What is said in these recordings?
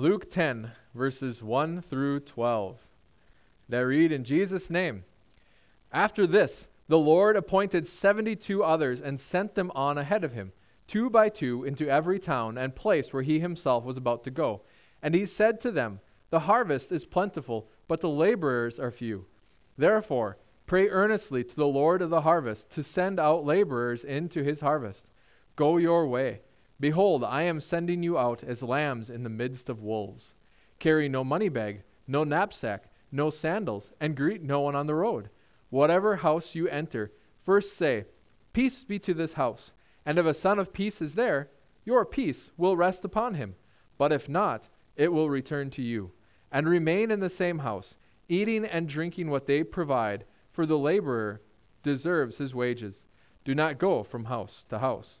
Luke 10, verses 1 through 12. They read in Jesus' name. After this, the Lord appointed 72 others and sent them on ahead of him, two by two, into every town and place where he himself was about to go. And he said to them, The harvest is plentiful, but the laborers are few. Therefore, pray earnestly to the Lord of the harvest to send out laborers into his harvest. Go your way. Behold, I am sending you out as lambs in the midst of wolves. Carry no money bag, no knapsack, no sandals, and greet no one on the road. Whatever house you enter, first say, Peace be to this house. And if a son of peace is there, your peace will rest upon him. But if not, it will return to you. And remain in the same house, eating and drinking what they provide, for the laborer deserves his wages. Do not go from house to house.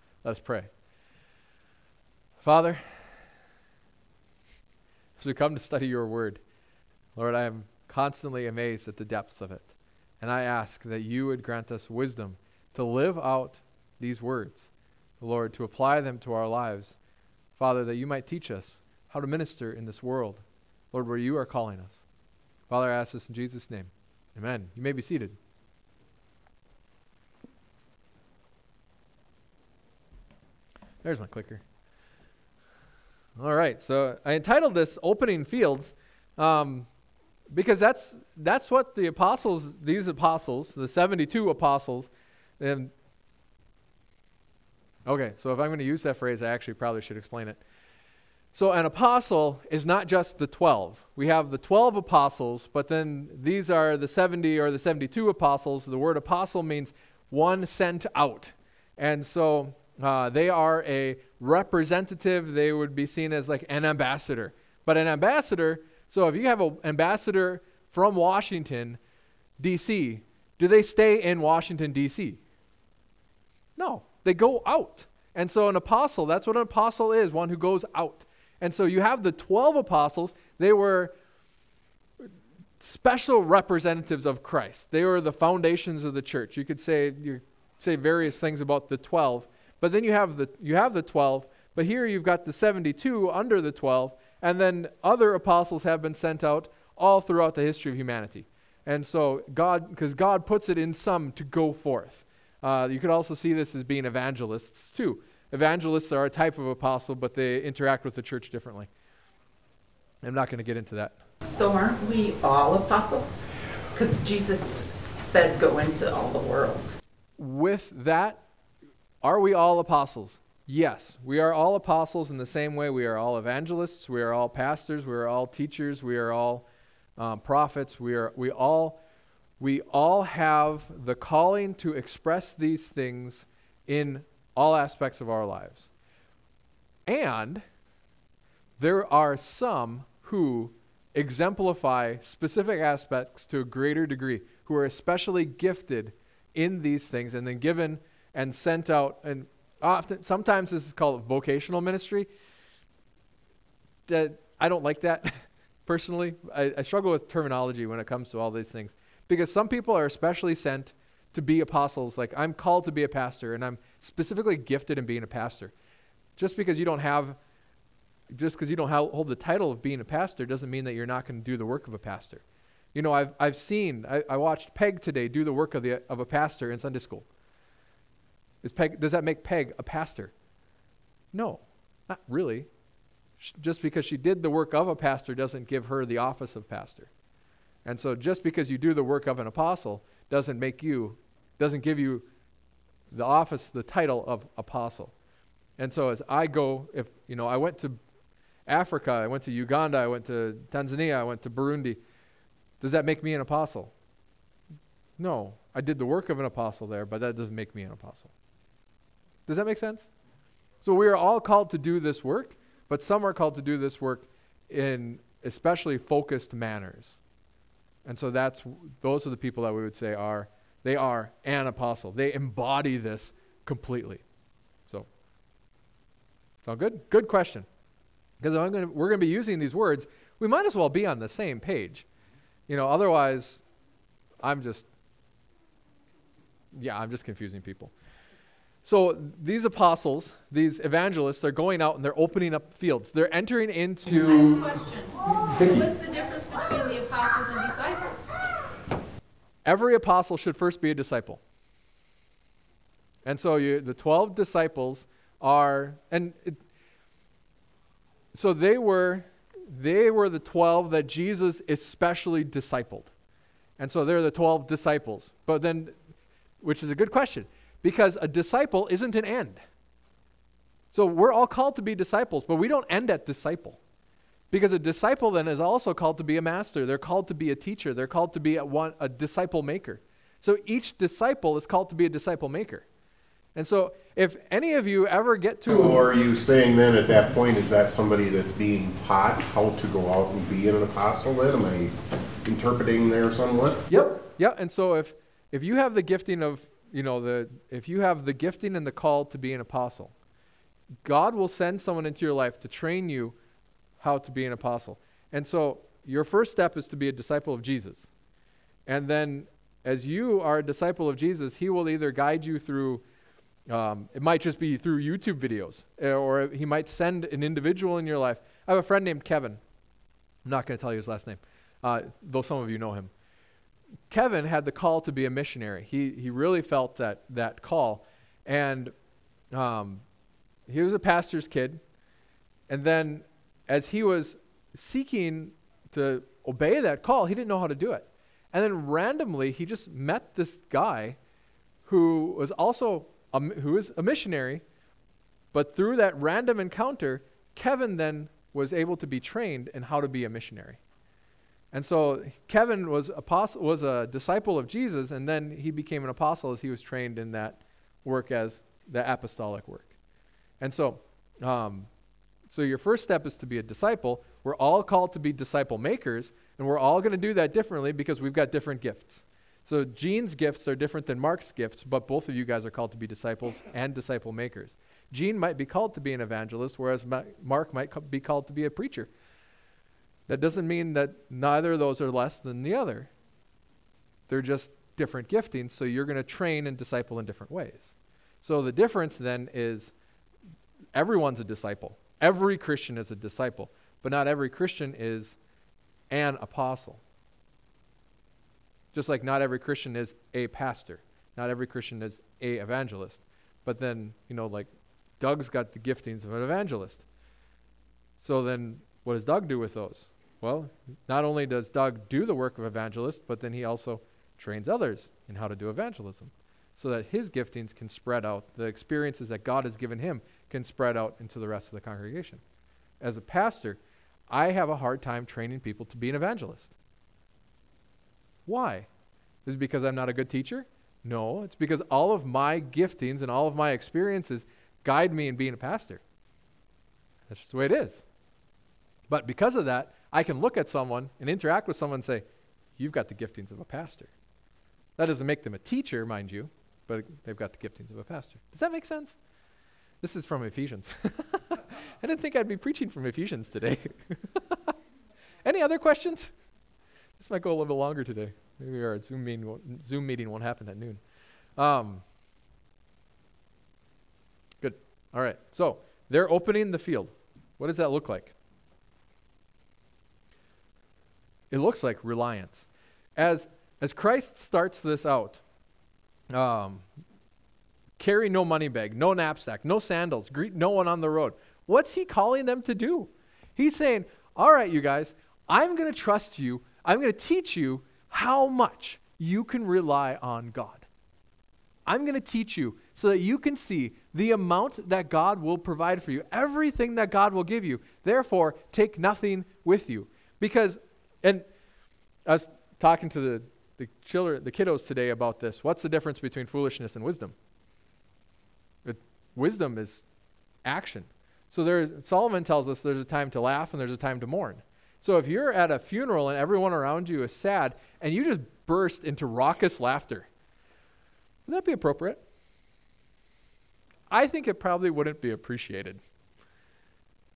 Let's pray. Father, as we come to study your word, Lord, I am constantly amazed at the depths of it. And I ask that you would grant us wisdom to live out these words, Lord, to apply them to our lives. Father, that you might teach us how to minister in this world, Lord, where you are calling us. Father, I ask this in Jesus' name. Amen. You may be seated. There's my clicker. All right, so I entitled this "Opening Fields," um, because that's that's what the apostles, these apostles, the seventy-two apostles, and okay. So if I'm going to use that phrase, I actually probably should explain it. So, an apostle is not just the 12. We have the 12 apostles, but then these are the 70 or the 72 apostles. The word apostle means one sent out. And so uh, they are a representative. They would be seen as like an ambassador. But an ambassador, so if you have an ambassador from Washington, D.C., do they stay in Washington, D.C.? No, they go out. And so an apostle, that's what an apostle is one who goes out. And so you have the 12 apostles. They were special representatives of Christ. They were the foundations of the church. You could say you say various things about the 12, but then you have the you have the 12, but here you've got the 72 under the 12, and then other apostles have been sent out all throughout the history of humanity. And so God because God puts it in some to go forth. Uh, you could also see this as being evangelists too. Evangelists are a type of apostle, but they interact with the church differently. I'm not going to get into that. So aren't we all apostles? Because Jesus said, go into all the world. With that, are we all apostles? Yes, we are all apostles in the same way we are all evangelists, we are all pastors, we are all teachers, we are all um, prophets, we are we all we all have the calling to express these things in all aspects of our lives. And there are some who exemplify specific aspects to a greater degree, who are especially gifted in these things and then given and sent out. And often, sometimes this is called vocational ministry. That I don't like that personally. I, I struggle with terminology when it comes to all these things because some people are especially sent to be apostles. Like, I'm called to be a pastor, and I'm specifically gifted in being a pastor. Just because you don't have, just because you don't hold the title of being a pastor doesn't mean that you're not going to do the work of a pastor. You know, I've, I've seen, I, I watched Peg today do the work of, the, of a pastor in Sunday school. Peg, does that make Peg a pastor? No, not really. Just because she did the work of a pastor doesn't give her the office of pastor. And so just because you do the work of an apostle doesn't make you, doesn't give you the office, the title of apostle. And so as I go, if, you know, I went to Africa, I went to Uganda, I went to Tanzania, I went to Burundi. Does that make me an apostle? No. I did the work of an apostle there, but that doesn't make me an apostle. Does that make sense? So we are all called to do this work, but some are called to do this work in especially focused manners. And so that's those are the people that we would say are they are an apostle. They embody this completely. So, sound good? Good question. Because we're going to be using these words, we might as well be on the same page. You know, otherwise, I'm just, yeah, I'm just confusing people. So these apostles, these evangelists, are going out and they're opening up fields. They're entering into. Question. What's the difference between the apostles and disciples? Every apostle should first be a disciple. And so you, the 12 disciples are, and it, so they were, they were the 12 that Jesus especially discipled. And so they're the 12 disciples. But then, which is a good question because a disciple isn't an end. So we're all called to be disciples, but we don't end at disciple. Because a disciple then is also called to be a master. They're called to be a teacher. They're called to be a, one, a disciple maker. So each disciple is called to be a disciple maker. And so if any of you ever get to. Or are you saying then at that point, is that somebody that's being taught how to go out and be an apostle then? Am I interpreting there somewhat? Yep. Yep. And so if, if you have the gifting of you know, the, if you have the gifting and the call to be an apostle, God will send someone into your life to train you how to be an apostle. And so your first step is to be a disciple of Jesus. And then as you are a disciple of Jesus, he will either guide you through, um, it might just be through YouTube videos, eh, or he might send an individual in your life. I have a friend named Kevin. I'm not going to tell you his last name, uh, though some of you know him. Kevin had the call to be a missionary. He, he really felt that, that call. And um, he was a pastor's kid. And then, as he was seeking to obey that call, he didn't know how to do it. And then, randomly, he just met this guy who was also a, who was a missionary. But through that random encounter, Kevin then was able to be trained in how to be a missionary. And so Kevin was, apostle, was a disciple of Jesus, and then he became an apostle as he was trained in that work as the apostolic work. And so, um, so your first step is to be a disciple. We're all called to be disciple makers, and we're all going to do that differently because we've got different gifts. So Gene's gifts are different than Mark's gifts, but both of you guys are called to be disciples and disciple makers. Gene might be called to be an evangelist, whereas Mark might be called to be a preacher. That doesn't mean that neither of those are less than the other. They're just different giftings, so you're going to train and disciple in different ways. So the difference then is everyone's a disciple. Every Christian is a disciple, but not every Christian is an apostle. Just like not every Christian is a pastor, not every Christian is a evangelist. But then, you know, like Doug's got the giftings of an evangelist. So then what does Doug do with those? Well, not only does Doug do the work of evangelist, but then he also trains others in how to do evangelism so that his giftings can spread out. The experiences that God has given him can spread out into the rest of the congregation. As a pastor, I have a hard time training people to be an evangelist. Why? Is it because I'm not a good teacher? No, it's because all of my giftings and all of my experiences guide me in being a pastor. That's just the way it is. But because of that, I can look at someone and interact with someone and say, You've got the giftings of a pastor. That doesn't make them a teacher, mind you, but they've got the giftings of a pastor. Does that make sense? This is from Ephesians. I didn't think I'd be preaching from Ephesians today. Any other questions? This might go a little bit longer today. Maybe our Zoom meeting won't, Zoom meeting won't happen at noon. Um, good. All right. So they're opening the field. What does that look like? It looks like reliance. As, as Christ starts this out, um, carry no money bag, no knapsack, no sandals, greet no one on the road. What's he calling them to do? He's saying, All right, you guys, I'm going to trust you. I'm going to teach you how much you can rely on God. I'm going to teach you so that you can see the amount that God will provide for you, everything that God will give you. Therefore, take nothing with you. Because and I was talking to the, the, children, the kiddos today about this. What's the difference between foolishness and wisdom? It, wisdom is action. So there's Solomon tells us there's a time to laugh and there's a time to mourn. So if you're at a funeral and everyone around you is sad and you just burst into raucous laughter, would that be appropriate? I think it probably wouldn't be appreciated.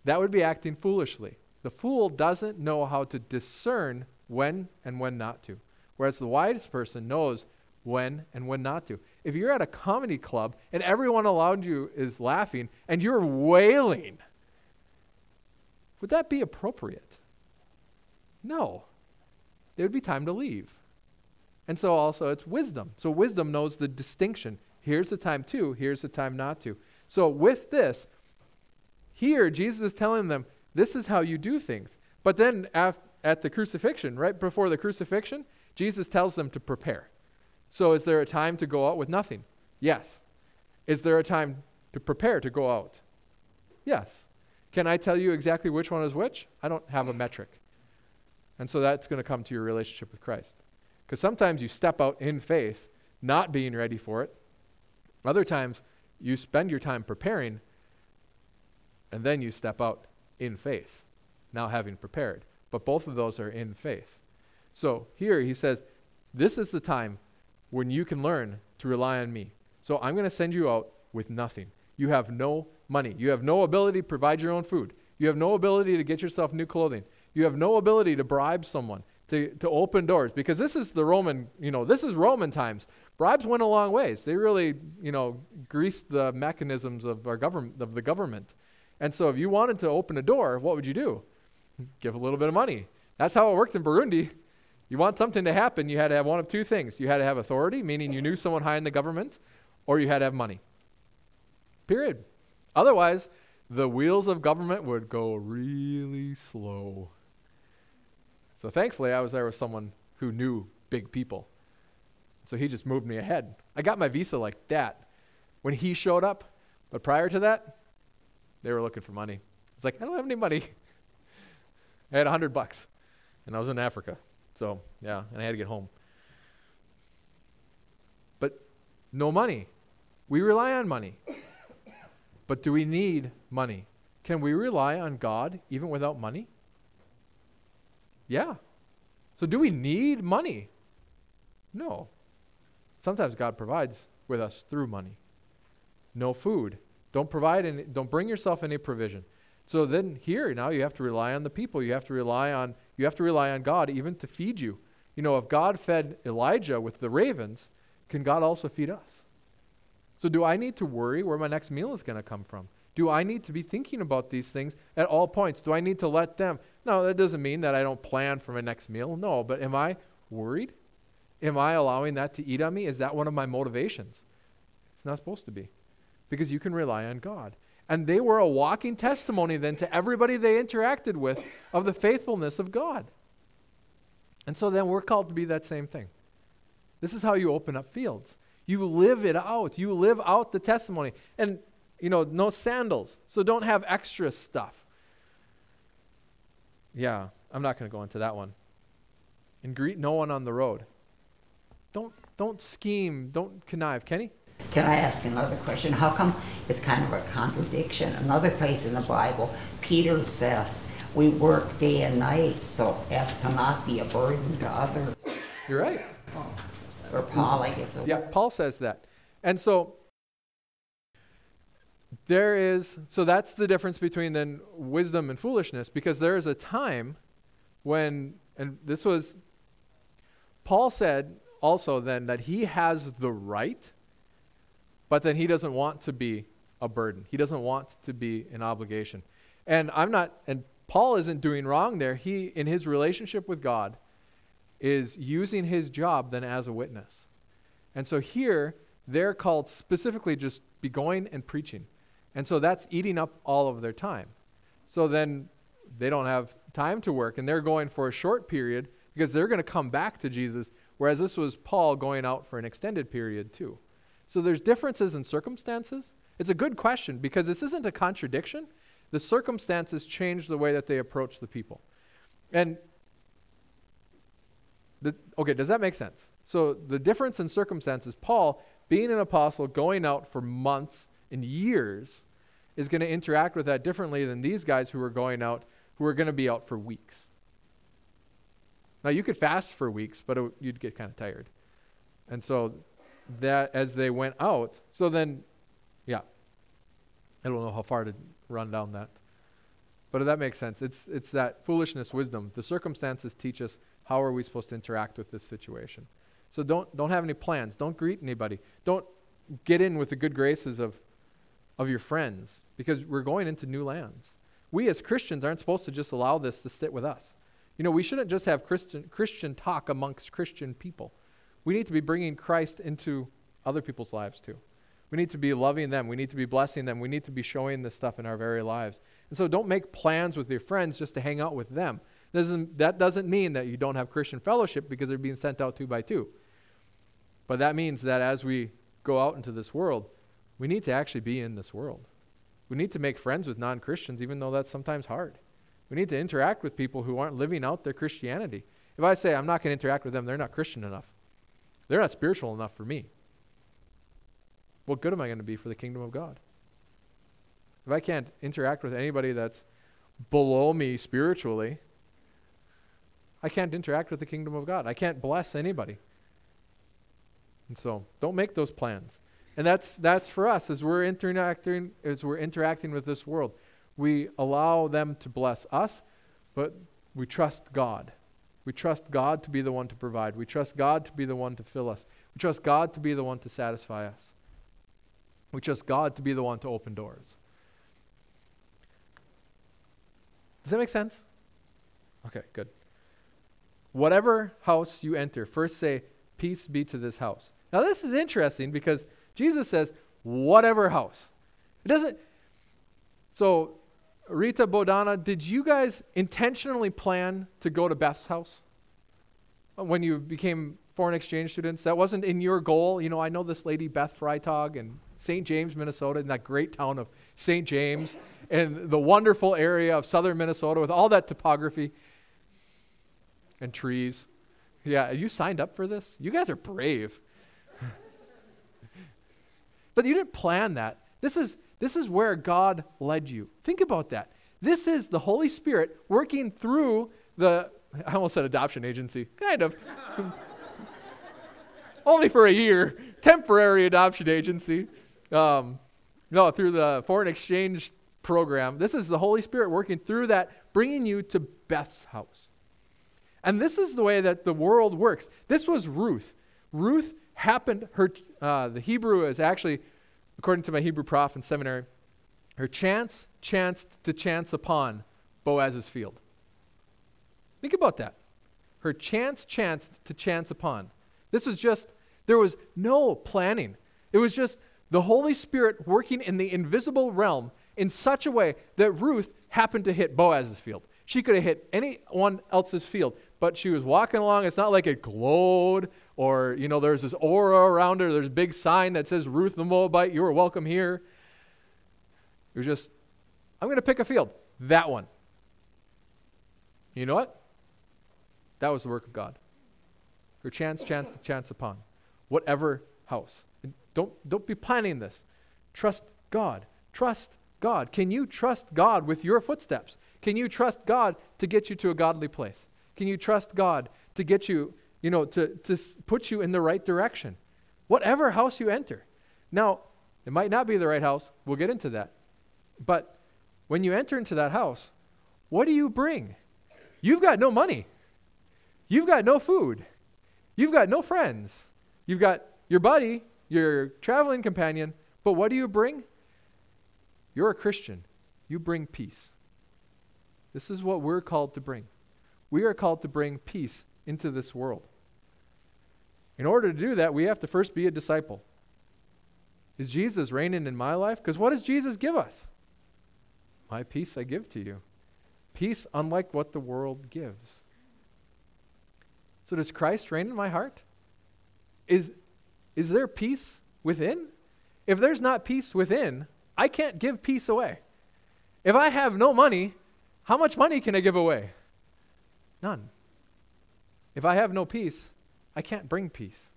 That would be acting foolishly. The fool doesn't know how to discern when and when not to, whereas the wise person knows when and when not to. If you're at a comedy club and everyone around you is laughing and you're wailing, would that be appropriate? No. It would be time to leave. And so also it's wisdom. So wisdom knows the distinction. Here's the time to, here's the time not to. So with this, here Jesus is telling them, this is how you do things. But then af- at the crucifixion, right before the crucifixion, Jesus tells them to prepare. So is there a time to go out with nothing? Yes. Is there a time to prepare to go out? Yes. Can I tell you exactly which one is which? I don't have a metric. And so that's going to come to your relationship with Christ. Because sometimes you step out in faith, not being ready for it. Other times, you spend your time preparing, and then you step out in faith, now having prepared. But both of those are in faith. So here he says, This is the time when you can learn to rely on me. So I'm going to send you out with nothing. You have no money. You have no ability to provide your own food. You have no ability to get yourself new clothing. You have no ability to bribe someone to, to open doors because this is the Roman, you know, this is Roman times. Bribes went a long ways. They really, you know, greased the mechanisms of our government of the government. And so if you wanted to open a door, what would you do? Give a little bit of money. That's how it worked in Burundi. You want something to happen, you had to have one of two things. You had to have authority, meaning you knew someone high in the government, or you had to have money. Period. Otherwise, the wheels of government would go really slow. So thankfully, I was there with someone who knew big people. So he just moved me ahead. I got my visa like that when he showed up. But prior to that, they were looking for money. It's like, I don't have any money. I had a hundred bucks, and I was in Africa. So, yeah, and I had to get home. But no money. We rely on money. But do we need money? Can we rely on God even without money? Yeah. So do we need money? No. Sometimes God provides with us through money. No food. Don't provide any, don't bring yourself any provision. So then here now you have to rely on the people. You have to rely on you have to rely on God even to feed you. You know, if God fed Elijah with the ravens, can God also feed us? So do I need to worry where my next meal is going to come from? Do I need to be thinking about these things at all points? Do I need to let them? No, that doesn't mean that I don't plan for my next meal. No, but am I worried? Am I allowing that to eat on me? Is that one of my motivations? It's not supposed to be because you can rely on God. And they were a walking testimony then to everybody they interacted with of the faithfulness of God. And so then we're called to be that same thing. This is how you open up fields. You live it out. You live out the testimony. And, you know, no sandals. So don't have extra stuff. Yeah, I'm not going to go into that one. And greet no one on the road. Don't, don't scheme. Don't connive. Kenny? Can I ask another question? How come it's kind of a contradiction? Another place in the Bible, Peter says, we work day and night so as to not be a burden to others. You're right. Or Paul, I guess. Yeah, Paul says that. And so there is, so that's the difference between then wisdom and foolishness because there is a time when, and this was, Paul said also then that he has the right but then he doesn't want to be a burden. He doesn't want to be an obligation. And I'm not, and Paul isn't doing wrong there. He, in his relationship with God, is using his job then as a witness. And so here, they're called specifically just be going and preaching. And so that's eating up all of their time. So then they don't have time to work, and they're going for a short period because they're going to come back to Jesus, whereas this was Paul going out for an extended period too. So there's differences in circumstances. It's a good question because this isn't a contradiction. The circumstances change the way that they approach the people. And the, okay, does that make sense? So the difference in circumstances, Paul being an apostle, going out for months and years, is going to interact with that differently than these guys who are going out, who are going to be out for weeks. Now, you could fast for weeks, but it, you'd get kind of tired. And so, that as they went out, so then, yeah, I don't know how far to run down that. But that makes sense. It's, it's that foolishness wisdom. The circumstances teach us how are we supposed to interact with this situation. So don't, don't have any plans. Don't greet anybody. Don't get in with the good graces of, of your friends because we're going into new lands. We as Christians aren't supposed to just allow this to sit with us. You know, we shouldn't just have Christian, Christian talk amongst Christian people. We need to be bringing Christ into other people's lives too. We need to be loving them. We need to be blessing them. We need to be showing this stuff in our very lives. And so don't make plans with your friends just to hang out with them. Doesn't, that doesn't mean that you don't have Christian fellowship because they're being sent out two by two. But that means that as we go out into this world, we need to actually be in this world. We need to make friends with non Christians, even though that's sometimes hard. We need to interact with people who aren't living out their Christianity. If I say I'm not going to interact with them, they're not Christian enough. They're not spiritual enough for me. What good am I going to be for the kingdom of God? If I can't interact with anybody that's below me spiritually, I can't interact with the kingdom of God. I can't bless anybody. And so, don't make those plans. And that's that's for us as we're interacting as we're interacting with this world. We allow them to bless us, but we trust God. We trust God to be the one to provide. We trust God to be the one to fill us. We trust God to be the one to satisfy us. We trust God to be the one to open doors. Does that make sense? Okay, good. Whatever house you enter, first say, Peace be to this house. Now, this is interesting because Jesus says, whatever house. It doesn't. So, Rita Bodana, did you guys intentionally plan to go to Beth's house when you became foreign exchange students? That wasn't in your goal. You know, I know this lady, Beth Freitag, in St. James, Minnesota, in that great town of St. James, and the wonderful area of southern Minnesota with all that topography and trees. Yeah, you signed up for this? You guys are brave. but you didn't plan that. This is, this is where God led you. Think about that. This is the Holy Spirit working through the, I almost said adoption agency, kind of. Only for a year, temporary adoption agency. Um, no, through the foreign exchange program. This is the Holy Spirit working through that, bringing you to Beth's house. And this is the way that the world works. This was Ruth. Ruth happened, her, uh, the Hebrew is actually, according to my Hebrew prof in seminary, her chance chanced to chance upon Boaz's field. Think about that. Her chance chanced to chance upon. This was just, there was no planning. It was just the Holy Spirit working in the invisible realm in such a way that Ruth happened to hit Boaz's field. She could have hit anyone else's field, but she was walking along. It's not like it glowed or, you know, there's this aura around her. There's a big sign that says, Ruth the Moabite, you are welcome here. Was just, I'm going to pick a field. That one. You know what? That was the work of God. Her chance, chance, chance upon. Whatever house. And don't, don't be planning this. Trust God. Trust God. Can you trust God with your footsteps? Can you trust God to get you to a godly place? Can you trust God to get you, you know, to, to put you in the right direction? Whatever house you enter. Now, it might not be the right house. We'll get into that. But when you enter into that house, what do you bring? You've got no money. You've got no food. You've got no friends. You've got your buddy, your traveling companion. But what do you bring? You're a Christian. You bring peace. This is what we're called to bring. We are called to bring peace into this world. In order to do that, we have to first be a disciple. Is Jesus reigning in my life? Because what does Jesus give us? My peace I give to you. Peace unlike what the world gives. So does Christ reign in my heart? Is, is there peace within? If there's not peace within, I can't give peace away. If I have no money, how much money can I give away? None. If I have no peace, I can't bring peace.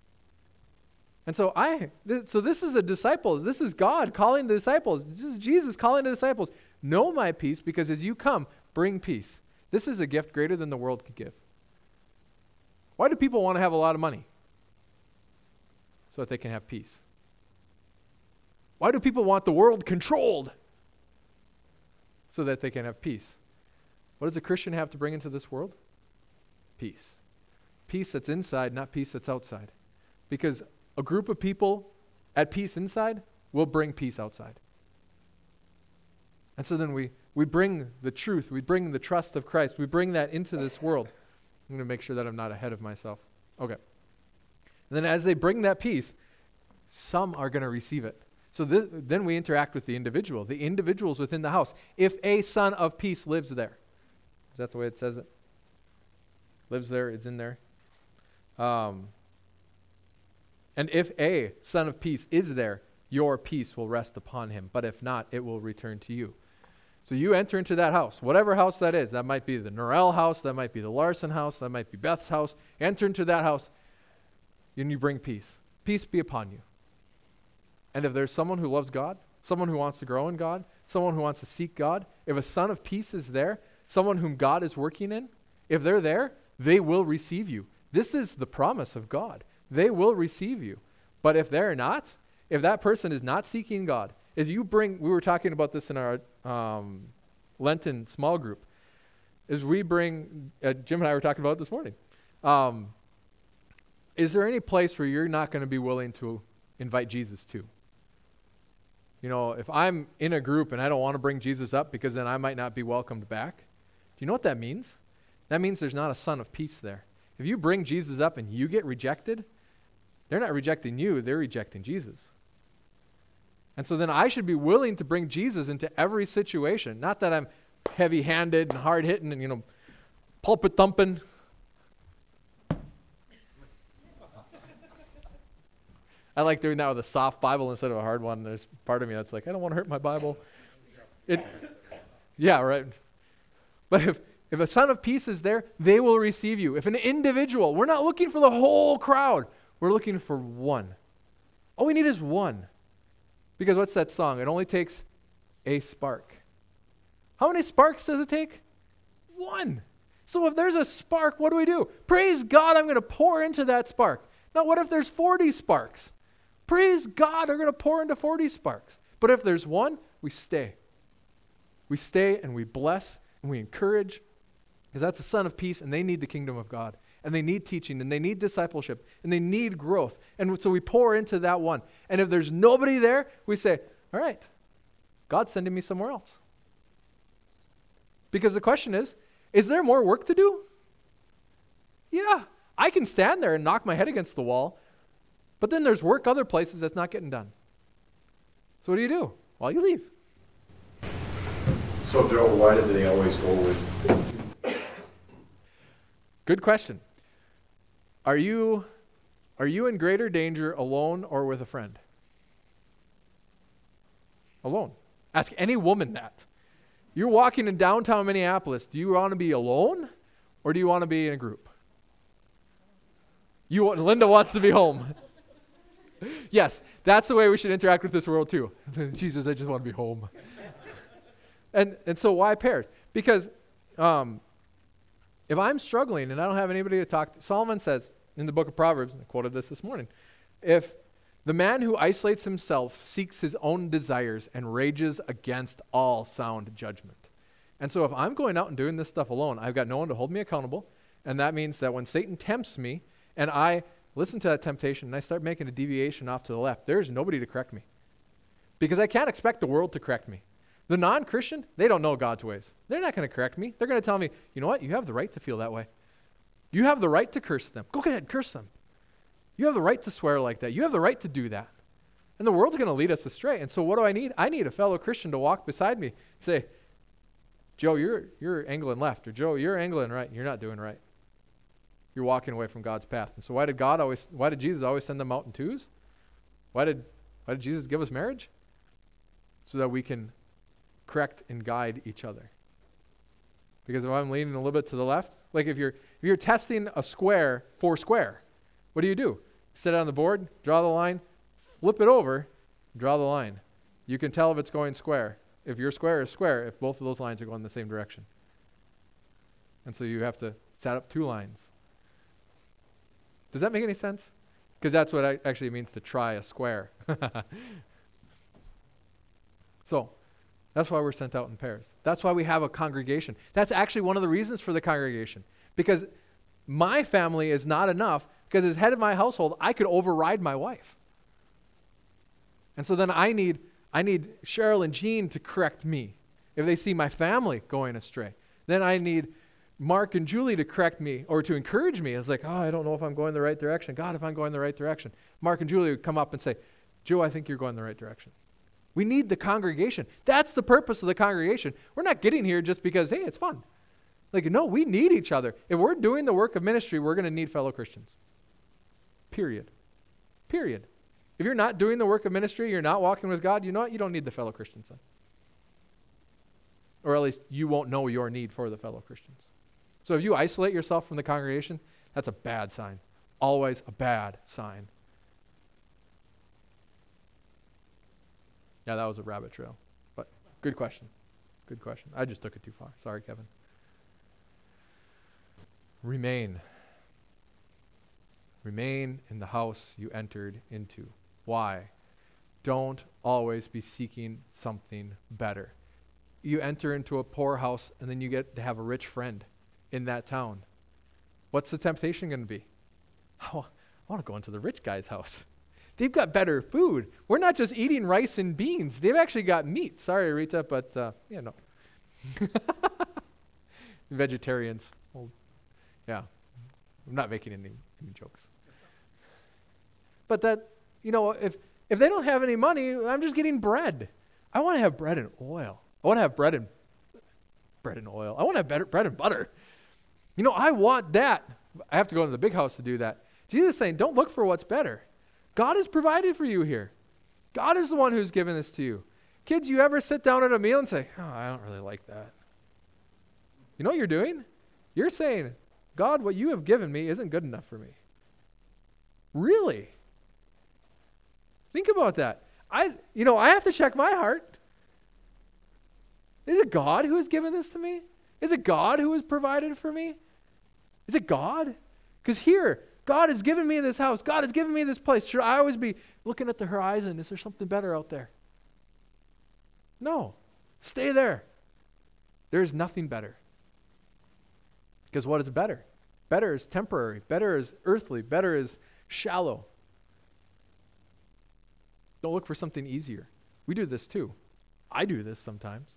And so I th- so this is the disciples. This is God calling the disciples. This is Jesus calling the disciples. Know my peace because as you come, bring peace. This is a gift greater than the world could give. Why do people want to have a lot of money? So that they can have peace. Why do people want the world controlled? So that they can have peace. What does a Christian have to bring into this world? Peace. Peace that's inside, not peace that's outside. Because a group of people at peace inside will bring peace outside. And so then we, we bring the truth, we bring the trust of Christ, we bring that into this world. I'm going to make sure that I'm not ahead of myself. Okay. And then as they bring that peace, some are going to receive it. So th- then we interact with the individual, the individuals within the house. If a son of peace lives there, is that the way it says it? Lives there, is in there. Um, and if a son of peace is there, your peace will rest upon him. But if not, it will return to you. So you enter into that house, whatever house that is. That might be the Norell house, that might be the Larson house, that might be Beth's house. Enter into that house, and you bring peace. Peace be upon you. And if there's someone who loves God, someone who wants to grow in God, someone who wants to seek God, if a son of peace is there, someone whom God is working in, if they're there, they will receive you. This is the promise of God. They will receive you. But if they're not, if that person is not seeking God, as you bring, we were talking about this in our um, Lenten small group, as we bring, uh, Jim and I were talking about this morning. Um, is there any place where you're not going to be willing to invite Jesus to? You know, if I'm in a group and I don't want to bring Jesus up because then I might not be welcomed back, do you know what that means? That means there's not a son of peace there. If you bring Jesus up and you get rejected, they're not rejecting you, they're rejecting Jesus. And so then I should be willing to bring Jesus into every situation. Not that I'm heavy handed and hard hitting and, you know, pulpit thumping. I like doing that with a soft Bible instead of a hard one. There's part of me that's like, I don't want to hurt my Bible. It, yeah, right. But if, if a son of peace is there, they will receive you. If an individual, we're not looking for the whole crowd, we're looking for one. All we need is one. Because what's that song? It only takes a spark. How many sparks does it take? One. So if there's a spark, what do we do? Praise God, I'm going to pour into that spark. Now, what if there's 40 sparks? Praise God, I'm going to pour into 40 sparks. But if there's one, we stay. We stay and we bless and we encourage because that's a son of peace and they need the kingdom of God and they need teaching and they need discipleship and they need growth. And so we pour into that one. And if there's nobody there, we say, all right, God's sending me somewhere else. Because the question is, is there more work to do? Yeah, I can stand there and knock my head against the wall, but then there's work other places that's not getting done. So what do you do? Well, you leave. So Joe, why did they always go with, Good question. Are you are you in greater danger alone or with a friend? Alone. Ask any woman that. You're walking in downtown Minneapolis. Do you want to be alone or do you want to be in a group? You want, Linda wants to be home. yes, that's the way we should interact with this world too. Jesus, I just want to be home. and and so why pairs? Because um, if I'm struggling and I don't have anybody to talk to, Solomon says in the book of Proverbs, I quoted this this morning, if the man who isolates himself seeks his own desires and rages against all sound judgment. And so if I'm going out and doing this stuff alone, I've got no one to hold me accountable. And that means that when Satan tempts me and I listen to that temptation and I start making a deviation off to the left, there's nobody to correct me. Because I can't expect the world to correct me. The non Christian, they don't know God's ways. They're not going to correct me. They're going to tell me, you know what? You have the right to feel that way. You have the right to curse them. Go ahead, curse them. You have the right to swear like that. You have the right to do that. And the world's going to lead us astray. And so, what do I need? I need a fellow Christian to walk beside me and say, Joe, you're, you're angling left, or Joe, you're angling right. and You're not doing right. You're walking away from God's path. And so, why did God always, why did Jesus always send them out in twos? Why did, why did Jesus give us marriage? So that we can correct and guide each other. Because if I'm leaning a little bit to the left, like if you're if you're testing a square for square, what do you do? Set it on the board, draw the line, flip it over, draw the line. You can tell if it's going square. If your square is square, if both of those lines are going the same direction. And so you have to set up two lines. Does that make any sense? Because that's what it actually means to try a square. so, that's why we're sent out in pairs. That's why we have a congregation. That's actually one of the reasons for the congregation. Because my family is not enough, because as head of my household, I could override my wife. And so then I need, I need Cheryl and Jean to correct me if they see my family going astray. Then I need Mark and Julie to correct me or to encourage me. It's like, oh, I don't know if I'm going the right direction. God, if I'm going the right direction. Mark and Julie would come up and say, Joe, I think you're going the right direction. We need the congregation. That's the purpose of the congregation. We're not getting here just because, hey, it's fun. Like, no, we need each other. If we're doing the work of ministry, we're going to need fellow Christians. Period. Period. If you're not doing the work of ministry, you're not walking with God, you know what? You don't need the fellow Christians then. Or at least you won't know your need for the fellow Christians. So if you isolate yourself from the congregation, that's a bad sign. Always a bad sign. Yeah, that was a rabbit trail. But good question. Good question. I just took it too far. Sorry, Kevin. Remain. Remain in the house you entered into. Why? Don't always be seeking something better. You enter into a poor house and then you get to have a rich friend in that town. What's the temptation going to be? I want to go into the rich guy's house. They've got better food. We're not just eating rice and beans. They've actually got meat. Sorry, Rita, but uh, yeah, no. Vegetarians. Well, yeah, I'm not making any, any jokes. But that, you know, if if they don't have any money, I'm just getting bread. I want to have bread and oil. I want to have bread and bread and oil. I want to have better, bread and butter. You know, I want that. I have to go into the big house to do that. Jesus is saying, don't look for what's better. God has provided for you here. God is the one who's given this to you. Kids, you ever sit down at a meal and say, oh, I don't really like that? You know what you're doing? You're saying, God, what you have given me isn't good enough for me. Really? Think about that. I, you know, I have to check my heart. Is it God who has given this to me? Is it God who has provided for me? Is it God? Because here, God has given me this house. God has given me this place. Should I always be looking at the horizon? Is there something better out there? No. Stay there. There is nothing better. Because what is better? Better is temporary. Better is earthly. Better is shallow. Don't look for something easier. We do this too. I do this sometimes.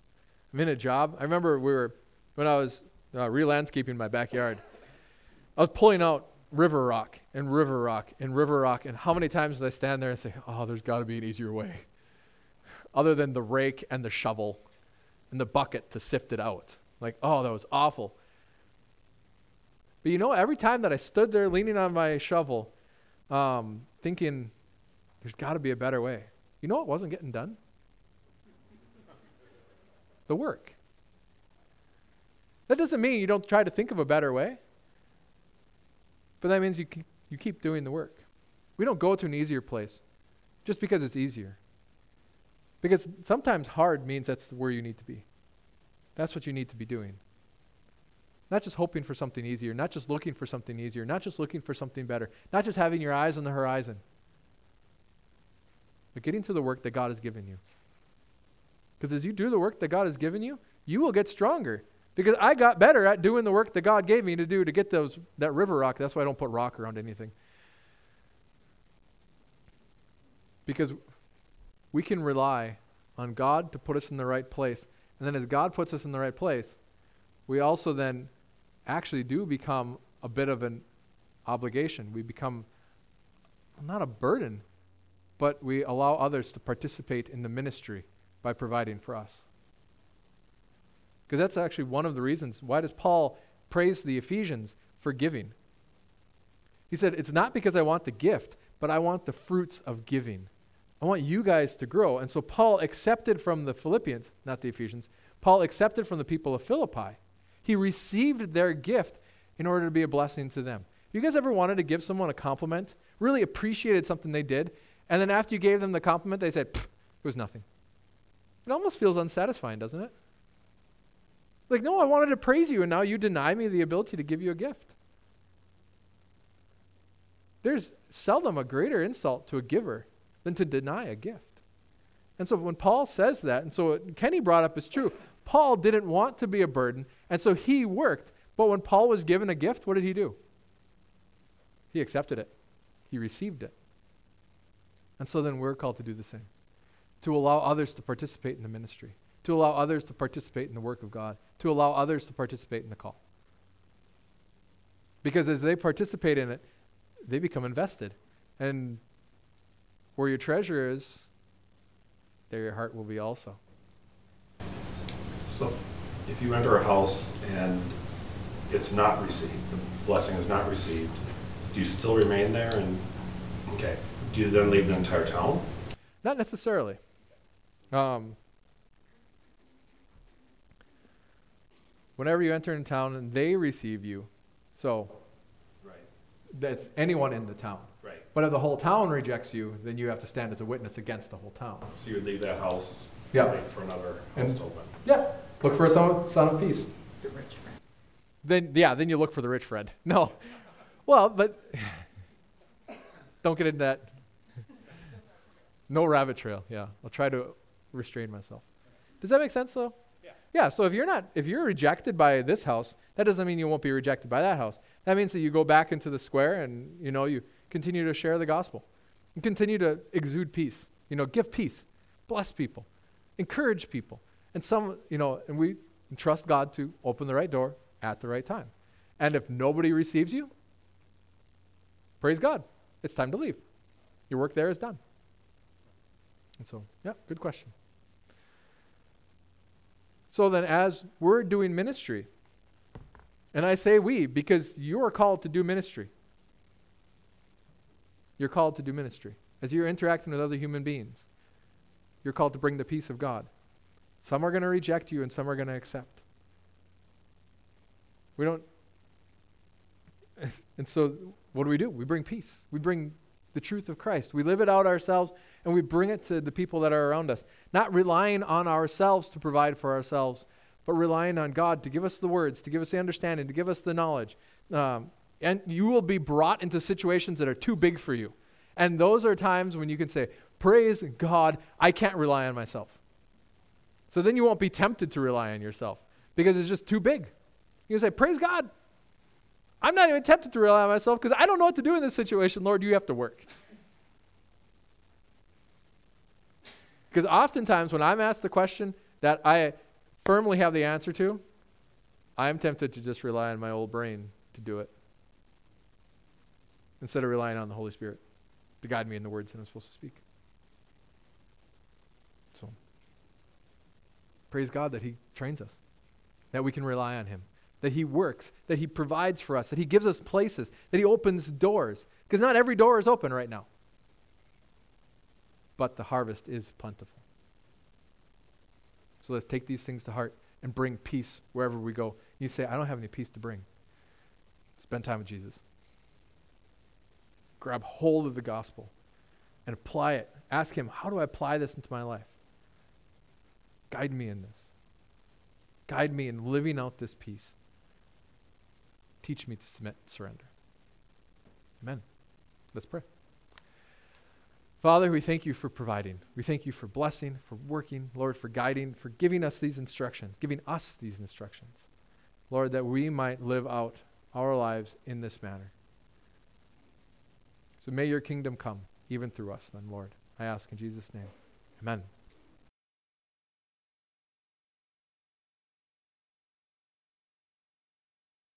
I'm in a job. I remember we were, when I was uh, re landscaping my backyard, I was pulling out river rock and river rock and river rock. And how many times did I stand there and say, oh, there's got to be an easier way? Other than the rake and the shovel and the bucket to sift it out. Like, oh, that was awful. But you know, every time that I stood there leaning on my shovel, um, thinking, there's got to be a better way, you know what wasn't getting done? The work. That doesn't mean you don't try to think of a better way. But that means you keep, you keep doing the work. We don't go to an easier place just because it's easier. Because sometimes hard means that's where you need to be. That's what you need to be doing. Not just hoping for something easier, not just looking for something easier, not just looking for something better, not just having your eyes on the horizon, but getting to the work that God has given you. Because as you do the work that God has given you, you will get stronger. Because I got better at doing the work that God gave me to do to get those that river rock. That's why I don't put rock around anything. Because we can rely on God to put us in the right place. And then as God puts us in the right place, we also then actually do become a bit of an obligation. We become not a burden, but we allow others to participate in the ministry by providing for us. Because that's actually one of the reasons. Why does Paul praise the Ephesians for giving? He said, It's not because I want the gift, but I want the fruits of giving. I want you guys to grow. And so Paul accepted from the Philippians, not the Ephesians, Paul accepted from the people of Philippi. He received their gift in order to be a blessing to them. You guys ever wanted to give someone a compliment, really appreciated something they did, and then after you gave them the compliment, they said, it was nothing? It almost feels unsatisfying, doesn't it? Like, no, I wanted to praise you, and now you deny me the ability to give you a gift. There's seldom a greater insult to a giver than to deny a gift. And so when Paul says that, and so what Kenny brought up is true, Paul didn't want to be a burden, and so he worked. But when Paul was given a gift, what did he do? He accepted it, he received it. And so then we're called to do the same to allow others to participate in the ministry, to allow others to participate in the work of God, to allow others to participate in the call. Because as they participate in it, they become invested. And where your treasure is, there your heart will be also. So if you enter a house and it's not received, the blessing is not received, do you still remain there and, okay, do you then leave the entire town? Not necessarily. Um, whenever you enter in town and they receive you, so Right, that's anyone in the town. right. But if the whole town rejects you, then you have to stand as a witness against the whole town. So you would leave that house, Yeah. wait for another And- house to open? Yeah. Look for a son, son of peace. The rich friend. Then yeah, then you look for the rich friend. No. Well, but don't get into that. No rabbit trail. Yeah. I'll try to restrain myself. Does that make sense though? Yeah. So if you're not if you're rejected by this house, that doesn't mean you won't be rejected by that house. That means that you go back into the square and you know you continue to share the gospel. You continue to exude peace. You know, give peace. Bless people. Encourage people. And some, you know, and we trust God to open the right door at the right time. And if nobody receives you, praise God. It's time to leave. Your work there is done. And so, yeah, good question. So then, as we're doing ministry, and I say we because you are called to do ministry. You're called to do ministry. As you're interacting with other human beings, you're called to bring the peace of God. Some are going to reject you and some are going to accept. We don't. And so, what do we do? We bring peace. We bring the truth of Christ. We live it out ourselves and we bring it to the people that are around us. Not relying on ourselves to provide for ourselves, but relying on God to give us the words, to give us the understanding, to give us the knowledge. Um, and you will be brought into situations that are too big for you. And those are times when you can say, Praise God, I can't rely on myself. So then you won't be tempted to rely on yourself because it's just too big. You can say, Praise God. I'm not even tempted to rely on myself because I don't know what to do in this situation. Lord, you have to work. Because oftentimes when I'm asked the question that I firmly have the answer to, I'm tempted to just rely on my old brain to do it instead of relying on the Holy Spirit to guide me in the words that I'm supposed to speak. So, praise God that He trains us, that we can rely on Him, that He works, that He provides for us, that He gives us places, that He opens doors. Because not every door is open right now, but the harvest is plentiful. So let's take these things to heart and bring peace wherever we go. You say, I don't have any peace to bring. Spend time with Jesus. Grab hold of the gospel and apply it. Ask Him, how do I apply this into my life? Guide me in this. Guide me in living out this peace. Teach me to submit and surrender. Amen. Let's pray. Father, we thank you for providing. We thank you for blessing, for working, Lord, for guiding, for giving us these instructions, giving us these instructions. Lord, that we might live out our lives in this manner. So may your kingdom come, even through us, then, Lord. I ask in Jesus' name. Amen.